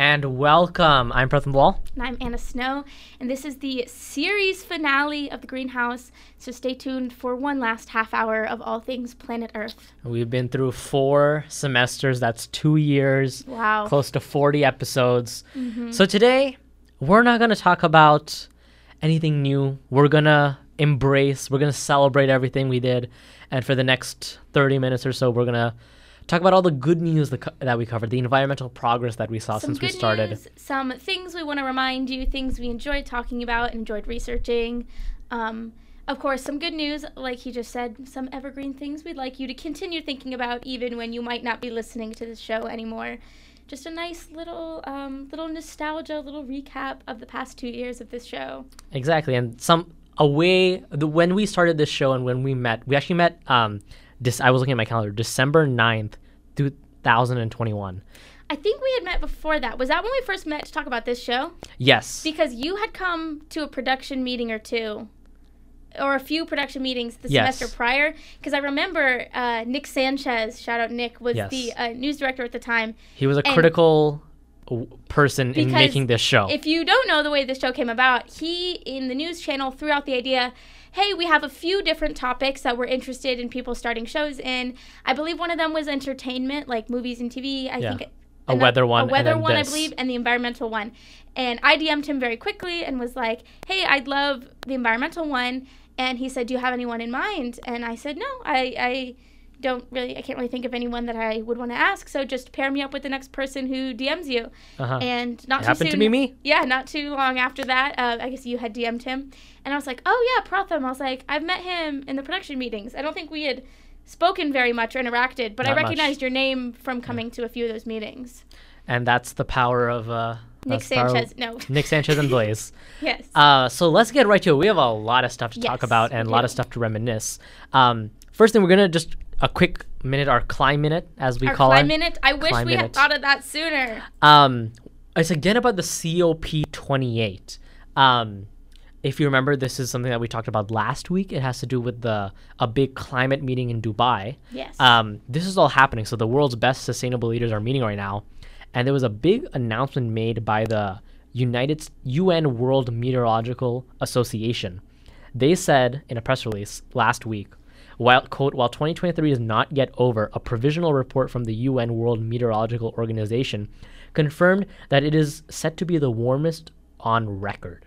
and welcome. I'm Pratham Wall. And I'm Anna Snow, and this is the series finale of The Greenhouse. So stay tuned for one last half hour of all things planet Earth. We've been through four semesters, that's two years, Wow. close to 40 episodes. Mm-hmm. So today, we're not going to talk about anything new. We're going to embrace, we're going to celebrate everything we did. And for the next 30 minutes or so, we're going to talk about all the good news that, that we covered, the environmental progress that we saw Some since we started. news, some things we want to remind you, things we enjoyed talking about, enjoyed researching. Um, of course, some good news, like he just said, some evergreen things we'd like you to continue thinking about, even when you might not be listening to the show anymore. Just a nice little, um, little nostalgia, little recap of the past two years of this show. Exactly, and some a way the, when we started this show and when we met, we actually met. Um, this I was looking at my calendar, December 9th, two thousand and twenty-one. I think we had met before that. Was that when we first met to talk about this show? Yes, Because you had come to a production meeting or two, or a few production meetings the Yes. semester prior. Because I remember uh, Nick Sanchez, shout out Nick, was Yes. the uh, news director at the time. he was a and- critical person in making this show. If you don't know the way this show came about, he in the news channel threw out the idea. Hey, we have a few different topics that we're interested in people starting shows in. I believe one of them was entertainment, like movies and TV. I Yeah. think A weather a one and weather one, this. I believe, and the environmental one. And I DM'd him very quickly and was like, "Hey, I'd love the environmental one." And he said, "Do you have anyone in mind?" And I said, "No, I, I don't really, I can't really think of anyone that I would want to ask. So just pair me up with the next person who DMs you." uh-huh. And not it too happened soon, to be me. yeah, not too long after that, uh, I guess you had DM'd him, and I was like, "Oh yeah, Pratham." I was like, "I've met him in the production meetings. I don't think we had spoken very much or interacted, but I Not much. recognized your name from coming to a few of those meetings." And that's the power of uh, Nick that's the power of- Sanchez, no, Nick Sanchez and Blaze. yes, Uh, so let's get right to it. We have a lot of stuff to talk about and a lot of stuff to reminisce. Um, first thing, we're gonna just a quick minute, our climb minute, as we Our call climb it. minute. I wish Climb we minute. had thought of that sooner. Um, it's again about the COP28. Um, if you remember, this is something that we talked about last week. It has to do with the a big climate meeting in Dubai. Yes. Um, this is all happening. So the world's best sustainable leaders are meeting right now, and there was a big announcement made by the United UN World Meteorological Association. They said in a press release last week, while quote, while 2023 is not yet over, a provisional report from the UN World Meteorological Organization confirmed that it is set to be the warmest on record.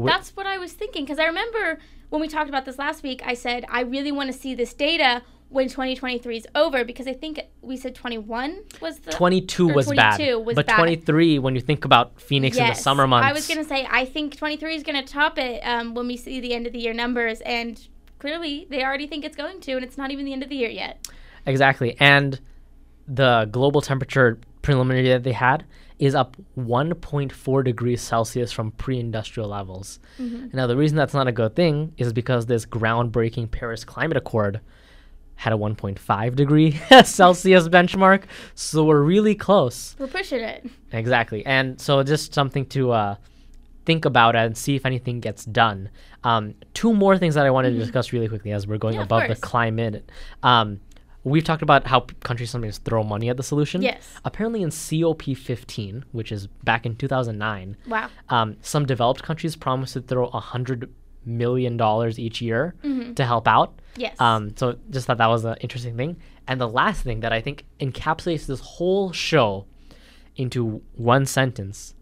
Wh- That's what I was thinking because I remember when we talked about this last week, I said I really want to see this data when 2023 is over because I think we said 21 was the 22 or was bad, was but bad. 23, when you think about Phoenix in the summer months, I was gonna say I think 23 is gonna top it um, when we see the end of the year numbers, and clearly they already think it's going to, and it's not even the end of the year yet. Exactly. And the global temperature preliminary that they had is up 1.4 degrees Celsius from pre industrial levels. Now, the reason that's not a good thing is because this groundbreaking Paris Climate Accord had a 1.5 degree Celsius benchmark. So we're really close. We're pushing it. Exactly. And so just something to uh, think about it and see if anything gets done. Um, two more things that I wanted to discuss really quickly as we're going Mm-hmm. Yeah, above the climate. Um, we've talked about how p- countries sometimes throw money at the solution. Yes. Apparently, in COP15, which is back in 2009, Wow. um, some developed countries promised to throw $100 million each year Mm-hmm. to help out. Yes. Um, so just thought that was an interesting thing. And the last thing that I think encapsulates this whole show into one sentence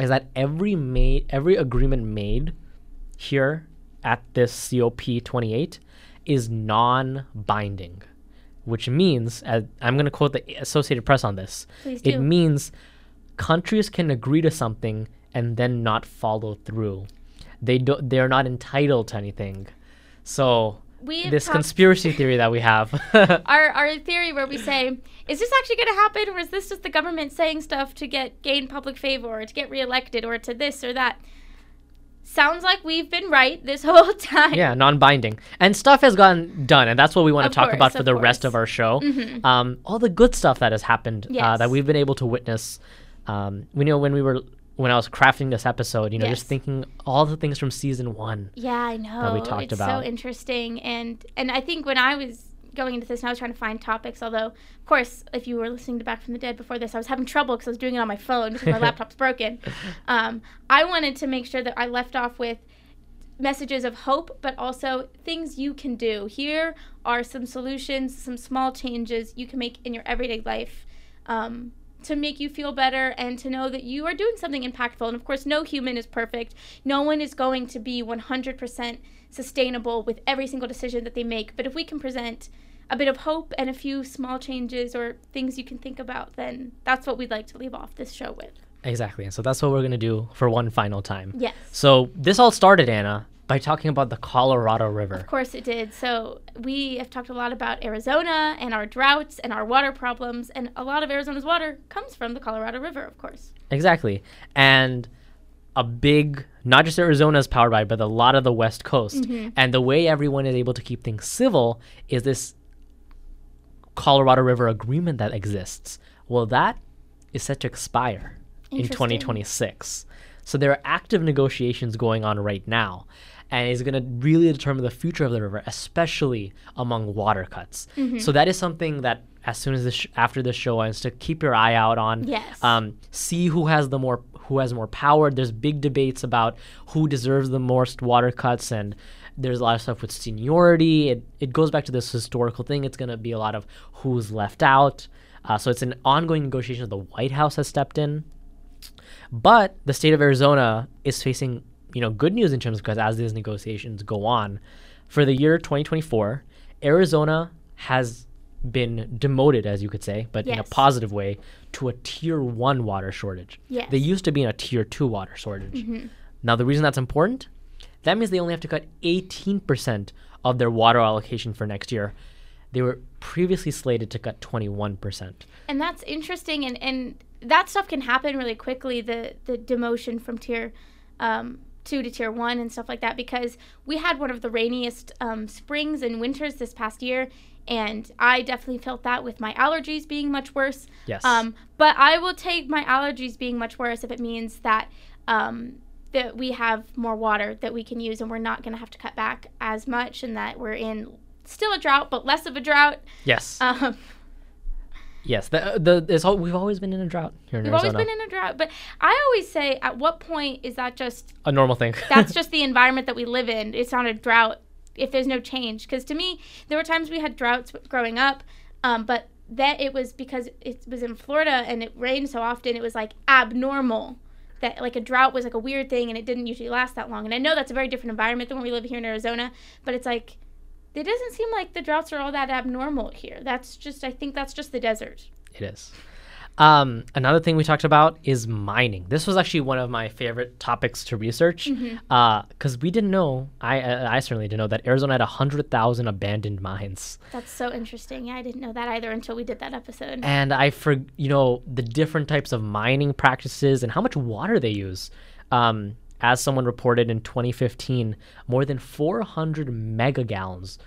is that every made every agreement made here at this COP28 is non-binding, which means as I'm going to quote the Associated Press on this. Please It do. means countries can agree to something and then not follow through. They don't. they're not entitled to anything. So we this conspiracy theory that we have. our our theory where we say, is this actually going to happen, or is this just the government saying stuff to get gain public favor, or to get reelected, or to this or that? Sounds like we've been right this whole time. yeah, non-binding, and stuff has gotten done, and that's what we want to talk about for the rest of our show. Mhm. Um, all the good stuff that has happened uh, that we've been able to witness. Um, we know when we were when I was crafting this episode, you know, Yes. just thinking all the things from season one. Yeah, I know. we talked it's about. so interesting, and and I think when I was going into this and I was trying to find topics. Although, of course, if you were listening to Back from the Dead before this, I was having trouble because I was doing it on my phone because my laptop's broken. Um, I wanted to make sure that I left off with messages of hope, but also things you can do. Here are some solutions, some small changes you can make in your everyday life. Um, to make you feel better and to know that you are doing something impactful. And of course, no human is perfect. No one is going to be 100% sustainable with every single decision that they make. But if we can present a bit of hope and a few small changes or things you can think about, then that's what we'd like to leave off this show with. Exactly. And so that's what we're going to do for one final time. Yes. So this all started, Anna, by talking about the Colorado River. Of course it did. So we have talked a lot about Arizona and our droughts and our water problems, and a lot of Arizona's water comes from the Colorado River, of course. Exactly. And a big, not just Arizona is powered by, but a lot of the West Coast. Mm-hmm. And the way everyone is able to keep things civil is this Colorado River agreement that exists. Well, that is set to expire in 2026. So there are active negotiations going on right now. And is going to really determine the future of the river, especially among water cuts. So that is something that, as soon as this, sh- after the show ends, to keep your eye out on. Yes. Um, see who has the more who has more power. There's big debates about who deserves the most water cuts, and there's a lot of stuff with seniority. It it goes back to this historical thing. It's gonna be a lot of who's left out. Uh, so it's an ongoing negotiation. that The White House has stepped in, but the state of Arizona is facing you know good news in terms because as these negotiations go on, for the year 2024, Arizona has been demoted, as you could say, but in a positive way, to a tier one water shortage. Yes. They used to be in a tier two water shortage. Now, the reason that's important, that means they only have to cut 18% of their water allocation for next year. They were previously slated to cut 21%. and that's interesting and, and that stuff can happen really quickly the the demotion from tier um, two to tier one and stuff like that because we had one of the rainiest um, springs and winters this past year and i definitely felt that with my allergies being much worse Yes. um, but i will take my allergies being much worse if it means that um, that we have more water that we can use and we're not going to have to cut back as much and that we're in still a drought but less of a drought yes. um, yes. The, the, it's all, we've always been in a drought here in We've Arizona. always been in a drought, but I always say, at what point is that just a normal thing. that's just the environment that we live in? It's not a drought if there's no change. Because to me, there were times we had droughts growing up, um, but that it was because it was in Florida and it rained so often. It was like abnormal that like a drought was like a weird thing and it didn't usually last that long. And I know that's a very different environment than when we live here in Arizona, but it's like it doesn't seem like the droughts are all that abnormal here. That's just I think that's just the desert. It is. Um, another thing we talked about is mining. This was actually one of my favorite topics to research because we didn't know. I uh, I certainly didn't know that Arizona had hundred thousand abandoned mines, That's so interesting. Yeah, I didn't know that either until we did that episode. and I for you know the different types of mining practices and how much water they use. Um, as someone reported in 2015, more than 400 megagallons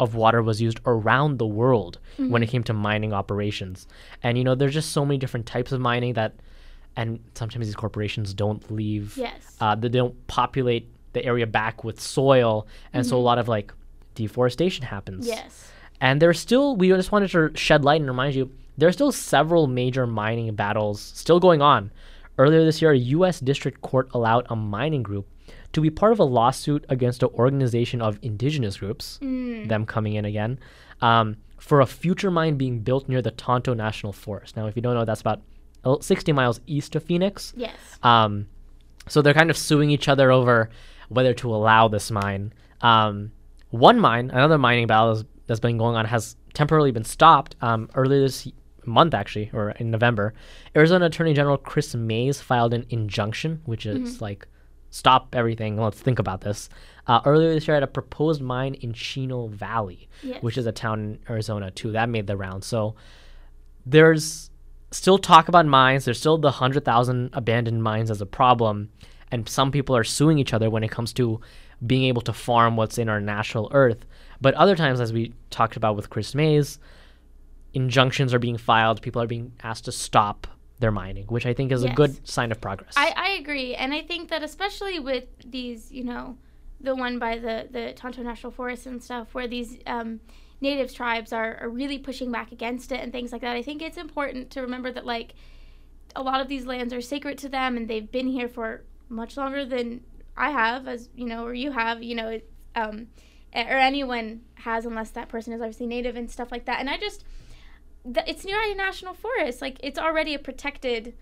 of water was used around the world when it came to mining operations. And you know, there's just so many different types of mining that, and sometimes these corporations don't leave. Yes. Uh, they don't populate the area back with soil, and so a lot of like deforestation happens. Yes. And there's still, we just wanted to shed light and remind you, there's still several major mining battles still going on. Earlier this year, a U.S. District Court allowed a mining group to be part of a lawsuit against an organization of indigenous groups, them coming in again, um, for a future mine being built near the Tonto National Forest. Now, if you don't know, that's about uh, 60 miles east of Phoenix. Yes. Um, so they're kind of suing each other over whether to allow this mine. Um, one mine, another mining battle that's- that's been going on, has temporarily been stopped um, earlier this month, actually, or in November. Arizona Attorney General Kris Mayes filed an injunction, which is like, stop everything. Let's think about this. Uh, earlier this year, at a proposed mine in Chino Valley, Yes. which is a town in Arizona too. That made the round. So there's still talk about mines. There's still the 100,000 abandoned mines as a problem. And some people are suing each other when it comes to being able to farm what's in our natural earth. But other times, as we talked about with Kris Mayes, injunctions are being filed. People are being asked to stop their mining, which I think is a good sign of progress. I, I agree. And I think that especially with these, you know, the one by the, the Tonto National Forest and stuff, where these um, natives tribes are, are really pushing back against it and things like that. I think it's important to remember that like a lot of these lands are sacred to them and they've been here for much longer than I have, as you know, or you have, you know, it, um, or anyone has, unless that person is obviously native and stuff like that. And I just, th- it's near a national forest. Like it's already a protected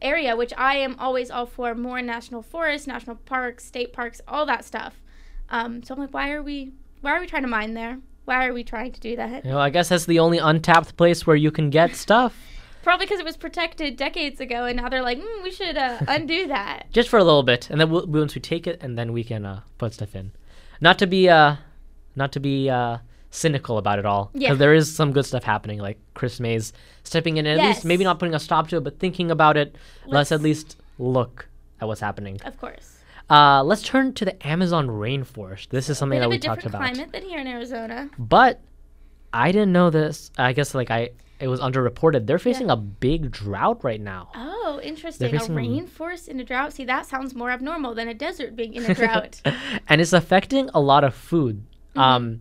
area, which I am always all for more national forests, national parks, state parks, all that stuff. Um, so I'm like, why are we, why are we trying to mine there? Why are we trying to do that? You know, I guess that's the only untapped place where you can get stuff. Probably because it was protected decades ago, and now they're like, mm, we should uh, undo that. Just for a little bit, and then we'll, once we take it, and then we can uh, put stuff in. Not to be uh, not to be uh, cynical about it all, because Yeah. there is some good stuff happening, like Kris Mayes stepping in, and at least maybe not putting a stop to it, but thinking about it. Let's, Let's- at least look at what's happening. Of course. Uh, let's turn to the Amazon rainforest. This is something that we a talked different about. climate than here in Arizona. But I didn't know this. I guess like I it was underreported. They're facing a big drought right now. Oh, interesting. A rainforest in a drought. See, that sounds more abnormal than a desert being in a drought. and it's affecting a lot of food. Mm-hmm. Um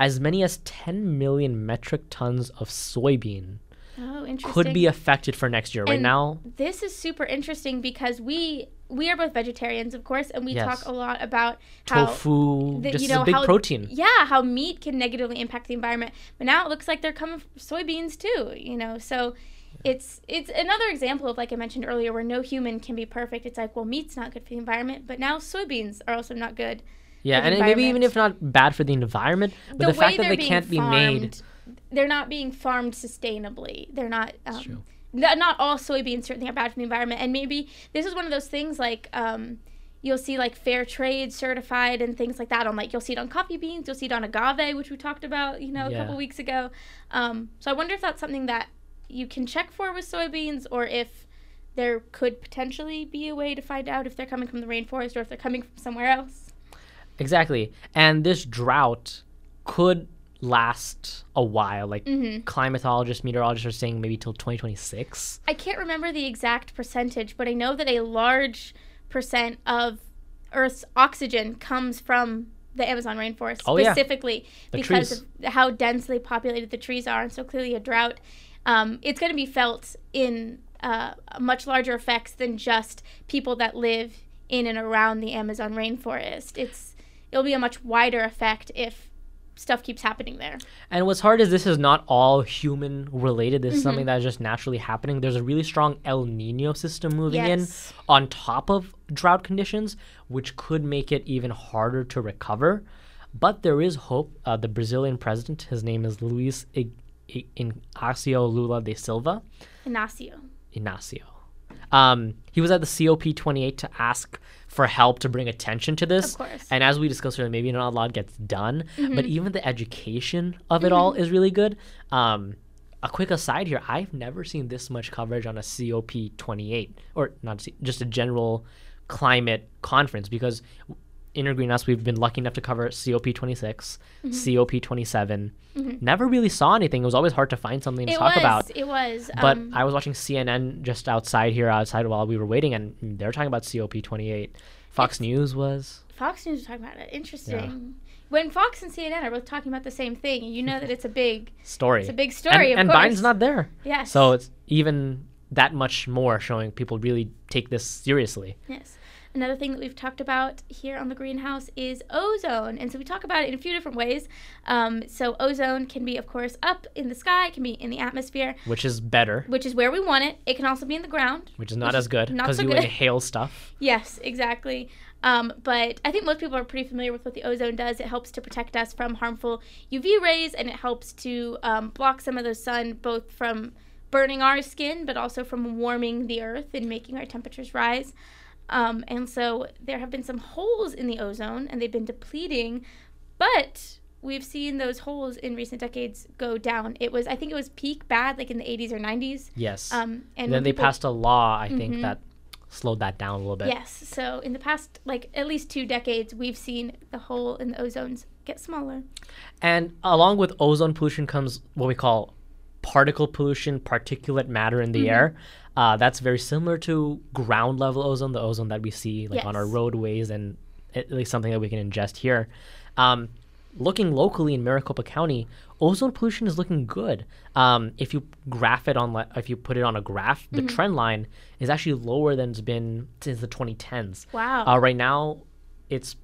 as many as 10 million metric tons of soybean oh, could be affected for next year. Right now, This is super interesting because we we are both vegetarians, of course, and we Yes. talk a lot about how tofu the- just you know a big how protein. yeah how meat can negatively impact the environment but now it looks like they're coming from soybeans too you know so it's it's another example of like i mentioned earlier where no human can be perfect it's like well meat's not good for the environment but now soybeans are also not good Yeah, and maybe even if not bad for the environment, but the, fact that they're they being can't be made. they're not being farmed sustainably they're not um, true. not all soybeans certainly are bad for the environment and maybe this is one of those things like um, you'll see like fair trade certified and things like that on like you'll see it on coffee beans you'll see it on agave which we talked about you know a Yeah. couple weeks ago um, so i wonder if that's something that you can check for with soybeans or if there could potentially be a way to find out if they're coming from the rainforest or if they're coming from somewhere else Exactly. And this drought could last a while. Like Mhm. climatologists, meteorologists are saying maybe till 2026. I can't remember the exact percentage, but I know that a large percent of Earth's oxygen comes from the Amazon rainforest, Oh, specifically The because trees. of how densely populated the trees are, and so clearly a drought. Um, it's going to be felt in uh, much larger effects than just people that live in and around the Amazon rainforest. It's it'll be a much wider effect if stuff keeps happening there. And what's hard is this is not all human related. This is Mm-hmm. something that is just naturally happening. There's a really strong El Nino system moving Yes. in on top of drought conditions, which could make it even harder to recover. But there is hope. Uh, the Brazilian president, his name is Luis I- I- Inacio Lula de Silva. Ignacio. Inacio. Um, he was at the COP28 to ask for help to bring attention to this. Of course. And as we discussed earlier, maybe not a lot gets done, but even the education of it all is really good. Um, a quick aside here: I've never seen this much coverage on a COP28 or not just a general climate conference because in Inner Greenhouse we've been lucky enough to cover COP26, COP27. Never really saw anything. It was always hard to find something to It talk was. about. It was. But um, I was watching CNN just outside here, outside while we were waiting, and they're talking about COP28. Fox News was. Fox News was talking about it. Interesting. When Fox and CNN are both talking about the same thing, you know that it's a big, Story. it's a big story. and and. Biden's not there. Yes. So it's even that much more showing people really take this seriously. Yes. Another thing that we've talked about here on the greenhouse is ozone. And so we talk about it in a few different ways. Um, so, ozone can be, of course, up in the sky, it can be in the atmosphere, Which is better, which is where we want it. It can also be in the ground. which is not as good because so you good. inhale stuff. Yes, exactly. Um, but I think most people are pretty familiar with what the ozone does. It helps to protect us from harmful UV rays and it helps to um, block some of the sun both from burning our skin but also from warming the earth and making our temperatures rise. Um, and so there have been some holes in the ozone and they've been depleting, but we've seen those holes in recent decades go down. It was, I think it was peak bad like in the 80s or 90s. Yes. Um, and and then they people- passed a law, I think, Mhm. that slowed that down a little bit. Yes. So in the past, like at least two decades, we've seen the hole in the ozones get smaller. And along with ozone pollution comes what we call particle pollution, particulate matter in the Mm-hmm. air. Uh, that's very similar to ground level ozone, the ozone that we see like on our roadways, and at least something that we can ingest here. Um, looking locally in Maricopa County, ozone pollution is looking good. Um, if you graph it on, if you put it on a graph, the trend line is actually lower than it's been since the 2010s. Wow. Uh, right now, it's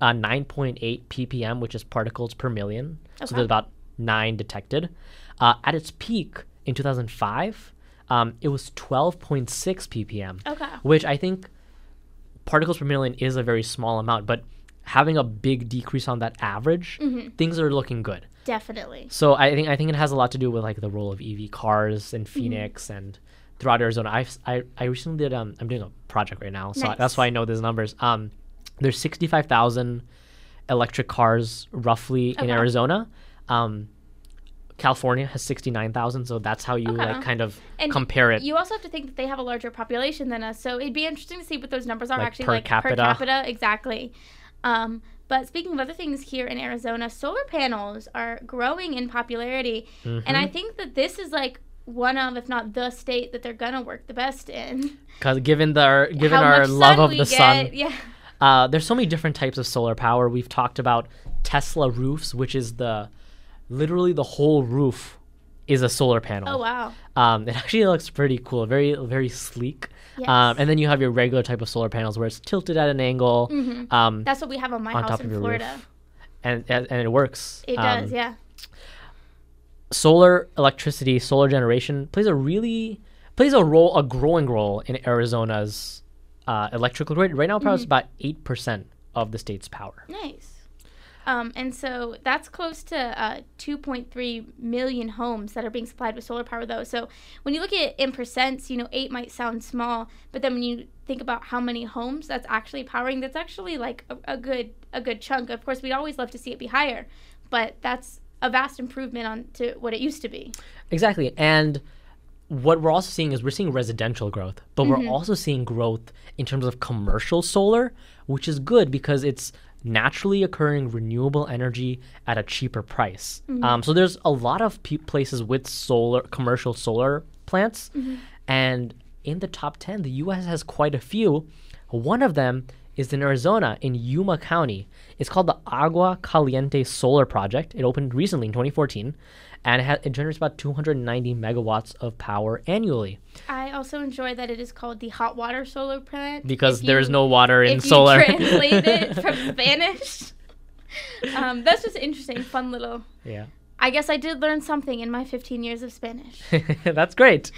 uh, 9.8 ppm, which is particles per million. So there's about nine detected. Uh, at its peak in 2005, um, it was 12.6 ppm, okay. which I think particles per million is a very small amount, but having a big decrease on that average, Mm-hmm. things are looking good. Definitely. So I think I think it has a lot to do with like the role of EV cars in Mm-hmm. Phoenix and throughout Arizona. I've, I I recently did um I'm doing a project right now, so Nice. that's why I know these numbers. Um, there's 65,000 electric cars roughly in Arizona. Um, California has 69,000, so that's how you Okay. like kind of And compare it. You also have to think that they have a larger population than us, so it'd be interesting to see what those numbers are Like actually per like capita. per capita. Exactly. Um, but speaking of other things here in Arizona, solar panels are growing in popularity, and Mm-hmm. I think that this is like one of, if not the state that they're gonna work the best in. Because given the given How our love of the get, sun, yeah. Uh, there's so many different types of solar power. We've talked about Tesla roofs, which is the literally the whole roof is a solar panel. Oh wow. Um, it actually looks pretty cool, very very sleek. Yes. Um, and then you have your regular type of solar panels where it's tilted at an angle. Mhm. Um, That's what we have on my on house in Florida. roof. and, and it works. It Um, does, yeah. Solar electricity, solar generation plays a really plays a role, a growing role in Arizona's uh, electrical grid. Right now, probably it's Mm-hmm. about eight percent of the state's power. Nice. Um, and so that's close to uh, 2.3 million homes that are being supplied with solar power, though. So when you look at it in percents, you know, eight might sound small, but then when you think about how many homes that's actually powering, that's actually like a, a good a good chunk. Of course, we'd always love to see it be higher, but that's a vast improvement on to what it used to be. Exactly. And what we're also seeing is we're seeing residential growth, but Mm-hmm. we're also seeing growth in terms of commercial solar, which is good because it's naturally occurring renewable energy at a cheaper price. Mm-hmm. Um, so there's a lot of pe- places with solar commercial solar plants, Mm-hmm. and in the top 10, the US has quite a few. One of them is in Arizona in Yuma County. It's called the Agua Caliente Solar Project. It opened recently in 2014 and it, ha- it generates about 290 megawatts of power annually I also enjoy that it is called the hot water solar plant because If there is no water in if solar. you translate it from Spanish. Um, that's just interesting, fun little. yeah. I guess I did learn something in my 15 years of Spanish. That's great.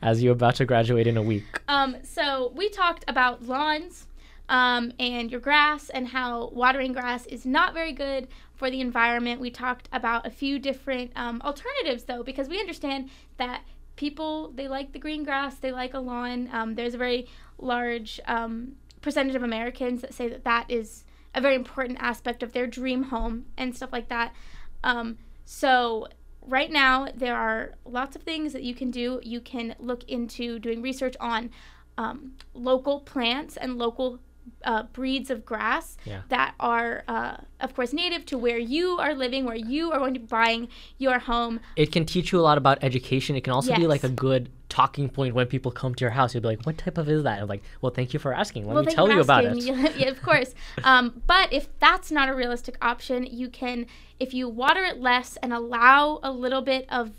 As you're about to graduate in a week. Um, so we talked about lawns um, and your grass and how watering grass is not very good for the environment. We talked about a few different um, alternatives though, because we understand that people they like the green grass, they like a lawn. Um, there's a very large um, percentage of Americans that say that that is a very important aspect of their dream home and stuff like that. Um, so right now there are lots of things that you can do. You can look into doing research on um, local plants and local uh, breeds of grass Yeah. that are, uh, of course, native to where you are living, where you are going to be buying your home. It can teach you a lot about education. It can also be like a good talking point when people come to your house. You'll be like, "What type of is that?" I'm like, "Well, thank you for asking. Let well, me tell you about it." yeah, of course. Um, but if that's not a realistic option, you can, if you water it less and allow a little bit of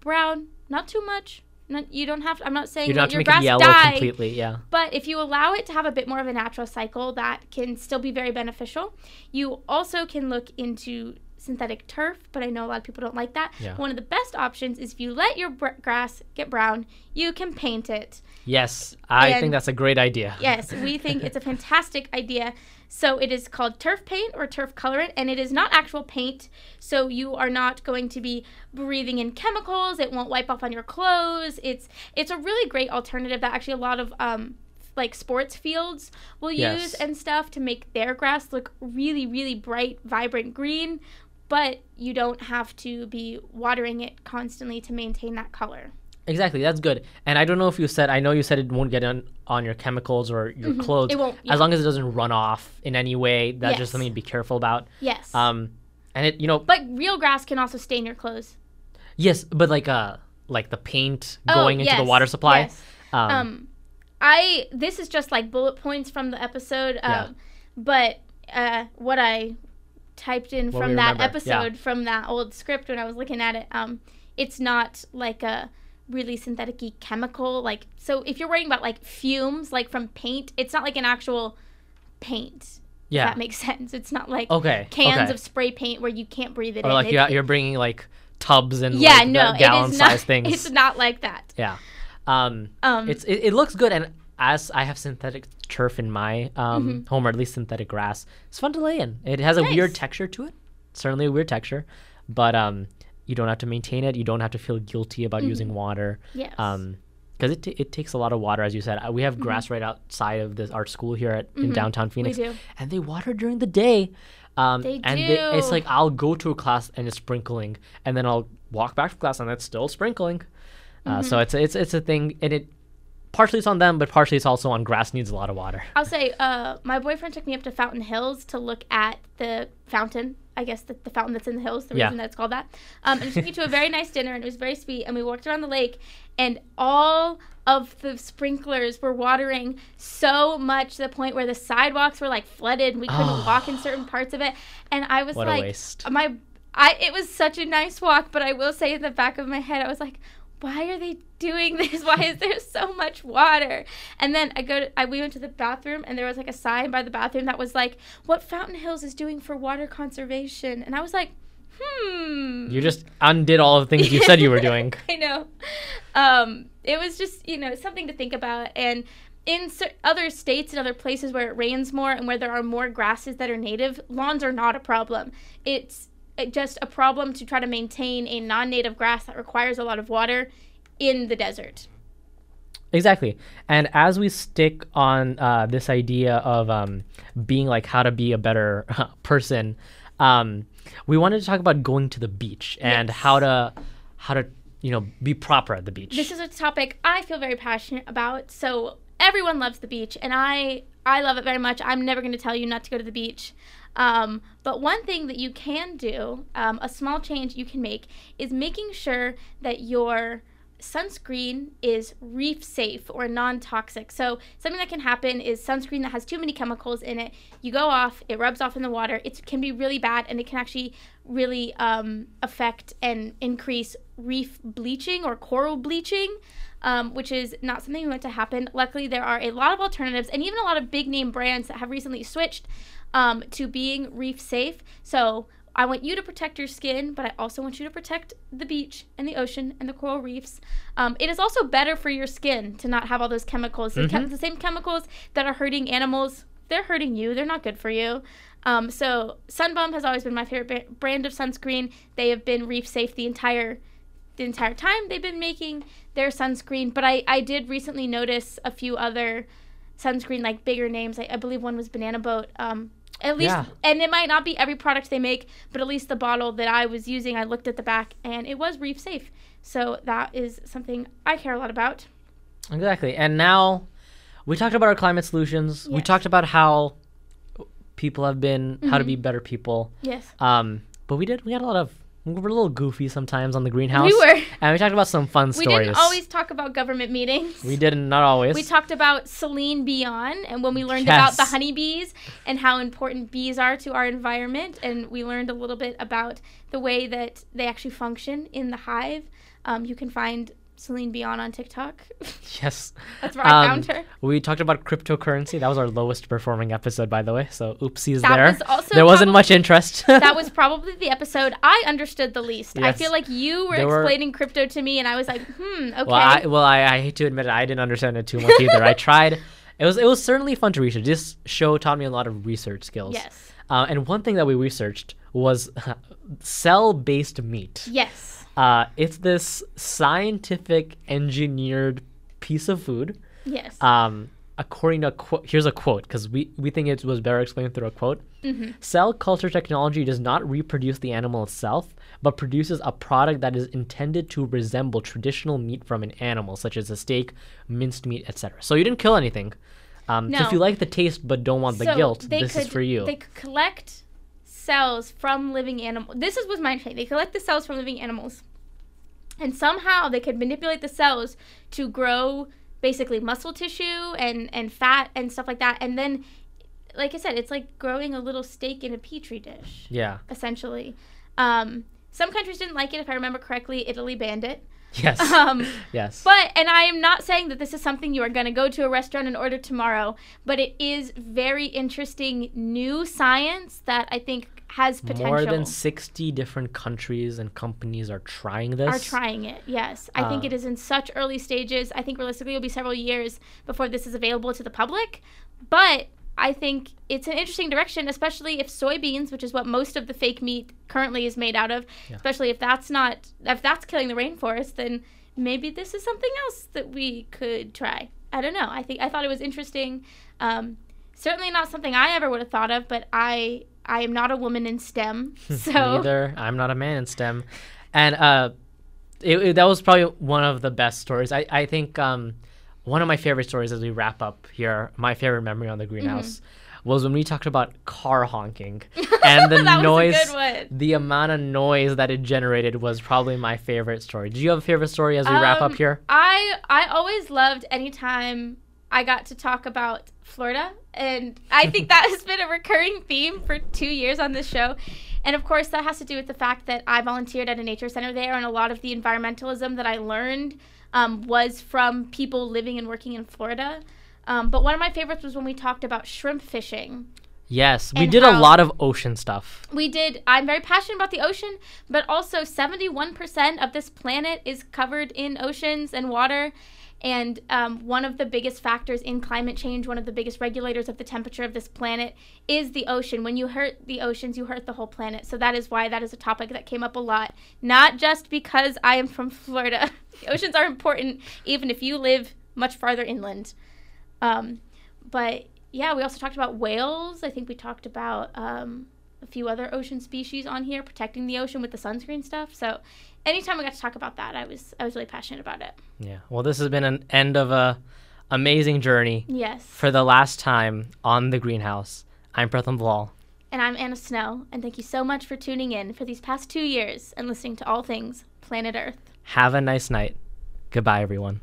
brown, not too much. Not, you don't have. I'm not saying You don't have to your make grass it yellow die. completely. Yeah. But if you allow it to have a bit more of a natural cycle, that can still be very beneficial. You also can look into synthetic turf, but I know a lot of people don't like that. Yeah. One of the best options is if you let your br- grass get brown, you can paint it. Yes, I And- think that's a great idea. Yes, we think it's a fantastic idea. So it is called turf paint or turf colorant, and it is not actual paint. So you are not going to be breathing in chemicals. It won't wipe off on your clothes. It's it's a really great alternative that actually a lot of um, like sports fields will Yes. use and stuff to make their grass look really really bright, vibrant green. But you don't have to be watering it constantly to maintain that color. Exactly, that's good. And I don't know if you said, I know you said it won't get on, on your chemicals or your clothes. Mm-hmm. It won't, yeah. As long as it doesn't run off in any way, that's Yes. just something to be careful about. Yes. Um, and it, you know, but real grass can also stain your clothes. yes, but like uh, like the paint Oh, going into the water supply. yes. Um, um i this is just like bullet points from the episode um Yeah. but uh what i typed in What from that remember, yeah. episode from that old script when I was looking at it. Um, it's not like a really synthetic chemical. Like so, if you're worrying about like fumes, like from paint, it's not like an actual paint. If Yeah. that makes sense. It's not like Okay. cans okay. of spray paint where you can't breathe it or in. like you're, you're bringing like tubs and yeah, like, no, gallon it is not. size things. It's not like that. Yeah. Um, Um, it's it, it looks good, and as I have synthetic turf in my um, home, or at least synthetic grass, it's fun to lay in. It has a weird Mm-hmm. Texture to it, certainly a weird texture, but um, you don't have to maintain it. You don't have to feel guilty about using water. Mm-hmm. yes. Um, because it, t- it takes a lot of water, as you said. Uh, We have grass right outside of this our school here at, in downtown Phoenix, Mm-hmm. do. and they water during the day. Um, They and it's like I'll go to a class and it's sprinkling, and then I'll walk back to class and it's still sprinkling. Uh, Mm-hmm. so it's it's it's a thing, and it partially it's on them, but partially it's also on grass needs a lot of water. I'll say, uh, my boyfriend took me up to Fountain Hills to look at the fountain. I guess the, the fountain that's in the hills, the Yeah. reason that it's called that. Um, and he took me to a very nice dinner, and it was very sweet. And we walked around the lake, and all of the sprinklers were watering so much to the point where the sidewalks were like flooded. And we couldn't walk in certain parts of it. And I was What a like, waste. my, I it was such a nice walk, but I will say in the back of my head, I was like, why are they doing this? Why is there so much water? And then I go to, I, we went to the bathroom and there was like a sign by the bathroom that was like, what Fountain Hills is doing for water conservation. And I was like, hmm. You just undid all the things you said you were doing. I know. Um, it was just, you know, something to think about. And in cer- other states and other places where it rains more and where there are more grasses that are native, lawns are not a problem. It's just a problem to try to maintain a non native grass that requires a lot of water in the desert. Exactly. And as we stick on uh, this idea of um, being like how to be a better person, um, we wanted to talk about going to the beach and Yes. how to how to you know be proper at the beach. This is a topic I feel very passionate about. So everyone loves the beach, and I I love it very much. I'm never going to tell you not to go to the beach. Um, but one thing that you can do, um, a small change you can make, is making sure that your sunscreen is reef safe or non toxic. So, something that can happen is sunscreen that has too many chemicals in it. You go off, it rubs off in the water. It can be really bad and it can actually really um, affect and increase reef bleaching or coral bleaching. Um, which is not something we want to happen. Luckily, there are a lot of alternatives and even a lot of big name brands that have recently switched um, to being reef safe. So I want you to protect your skin, but I also want you to protect the beach and the ocean and the coral reefs. Um, it is also better for your skin to not have all those chemicals. The, chem- the same chemicals that are hurting animals, they're hurting you. They're not good for you. Um, so Sun Bum has always been my favorite ba- brand of sunscreen. They have been reef safe the entire the entire time they've been making their sunscreen. But I, I did recently notice a few other sunscreen, like bigger names. I, I believe one was Banana Boat. Um, at least, Yeah. and it might not be every product they make, but at least the bottle that I was using, I looked at the back and it was reef safe. So that is something I care a lot about. Exactly. And now we talked about our climate solutions. We talked about how people have been how to be better people. Yes. Um, but we did we had a lot of were a little goofy sometimes on the greenhouse. We were. And we talked about some fun We stories. We didn't always talk about government meetings. We didn't not always. We talked about Celine Dion and when we learned about the honeybees and how important bees are to our environment. And we learned a little bit about the way that they actually function in the hive. Um, you can find Celine Dion on TikTok. yes. That's where I Um, found her. We talked about cryptocurrency. That was our lowest performing episode, by the way. So oopsies That there. was also there wasn't probably- much interest. that was probably the episode I understood the least. I feel like you were There were- explaining crypto to me, and I was like, hmm, okay. Well, I, well, I, I hate to admit it, I didn't understand it too much either. I tried. It was it was certainly fun to research. This show taught me a lot of research skills. yes. Uh, and one thing that we researched was cell-based meat. Yes. Uh, it's this scientific engineered piece of food. Yes. Um, according to a quote, here's a quote because we, we think it was better explained through a quote. Cell culture technology does not reproduce the animal itself, but produces a product that is intended to resemble traditional meat from an animal, such as a steak, minced meat, etc. So you didn't kill anything. Um, so No. if you like the taste but don't want the guilt, this could, is for you. They could collect cells from living animals. This is was my thing. They collect the cells from living animals, and somehow they could manipulate the cells to grow basically muscle tissue and and fat and stuff like that, and then like I said, it's like growing a little steak in a petri dish, Yeah. essentially. Um, some countries didn't like it. If I remember correctly, Italy banned it. Yes. Um, yes. But, and I am not saying that this is something you are going to go to a restaurant and order tomorrow, but it is very interesting new science that I think has potential. More than 60 different countries and companies are trying this. are trying it. Yes, I think Uh, it is in such early stages. I think realistically it'll be several years before this is available to the public. But I think it's an interesting direction, especially if soybeans, which is what most of the fake meat currently is made out of, Yeah. especially if that's not if that's killing the rainforest, then maybe this is something else that we could try. I don't know. I think I thought it was interesting. Um, certainly not something I ever would have thought of, but I I am not a woman in STEM, so Neither. I'm not a man in STEM. And uh, it, it- that was probably one of the best stories. I, I think um, one of my favorite stories as we wrap up here, my favorite memory on the greenhouse, Mm-hmm. was when we talked about car honking. And the That was a noise, good one. the amount of noise that it generated was probably my favorite story. Do you have a favorite story as we wrap up Um, here? I I always loved anytime I got to talk about Florida, and I think that has been a recurring theme for two years on this show. And of course, that has to do with the fact that I volunteered at a nature center there, and a lot of the environmentalism that I learned um, was from people living and working in Florida. Um, but one of my favorites was when we talked about shrimp fishing. Yes, we did a lot of ocean stuff. We did. I'm very passionate about the ocean, but also 71% of this planet is covered in oceans and water. And um, one of the biggest factors in climate change, one of the biggest regulators of the temperature of this planet, is the ocean. When you hurt the oceans, you hurt the whole planet. So that is why that is a topic that came up a lot. Not just because I am from Florida. the oceans are important, even if you live much farther inland. Um, but yeah, we also talked about whales. I think we talked about um, a few other ocean species on here, protecting the ocean with the sunscreen stuff. So anytime we got to talk about that, I was I was really passionate about it. Yeah. Well, this has been an end of a amazing journey. Yes. For the last time on the greenhouse, I'm Pratham Vlal. And I'm Anna Snow, and thank you so much for tuning in for these past two years and listening to all things Planet Earth. Have a nice night. Goodbye, everyone.